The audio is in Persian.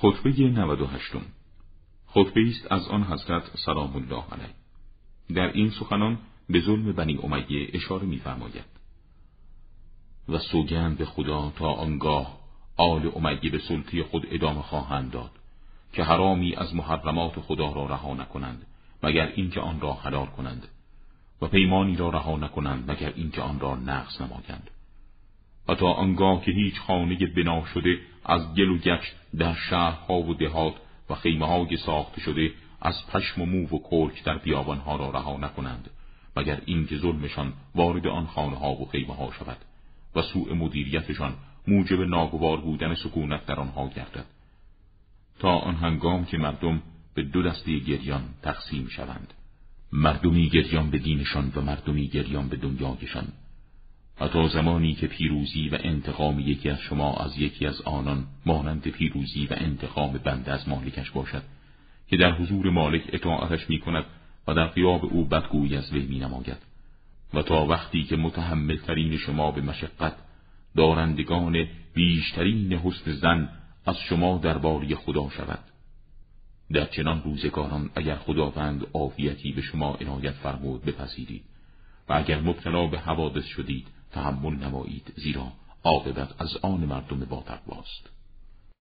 خطبه 98 خطبه است از آن حضرت سلام الله علیه. در این سخنان به ظلم بنی امیه اشاره می‌فرماید. و سوگند به خدا تا آنگاه آل امیه به سلطه خود ادامه خواهند داد که حرامی از محرمات خدا را رها نکنند مگر اینکه آن را حلال کنند و پیمانی را رها نکنند مگر اینکه آن را نقض نمایند. و تا آنگاه که هیچ خانه بنا شده از گل و گچ در شهرها و دهات و خیمه های ساخته شده از پشم و مو و کرک در بیابانها را رها نکنند. مگر اینکه ظلمشان وارد آن خانه ها و خیمه ها شود و سوء مدیریتشان موجب ناگوار بودن سکونت در آنها گردد. تا آن هنگام که مردم به دو دسته گریان تقسیم شوند. مردمی گریان به دینشان و مردمی گریان به دنیایشان و تا زمانی که پیروزی و انتقام یکی از شما از یکی از آنان مانند پیروزی و انتقام بنده از مالکش باشد که در حضور مالک اطاعتش می کند و در قیاب او بدگویی از وی می نماید و تا وقتی که متحمل شما به مشقت دارندگان بیشترین حسن زن از شما درباری خدا شود. در چنان روزگاران اگر خداوند عافیتی به شما عنایت فرمود بپذیرید. و اگر مبتلا به حوادث شدید تحمل نمایید زیرا عاقبت از آن مردم با تقواست.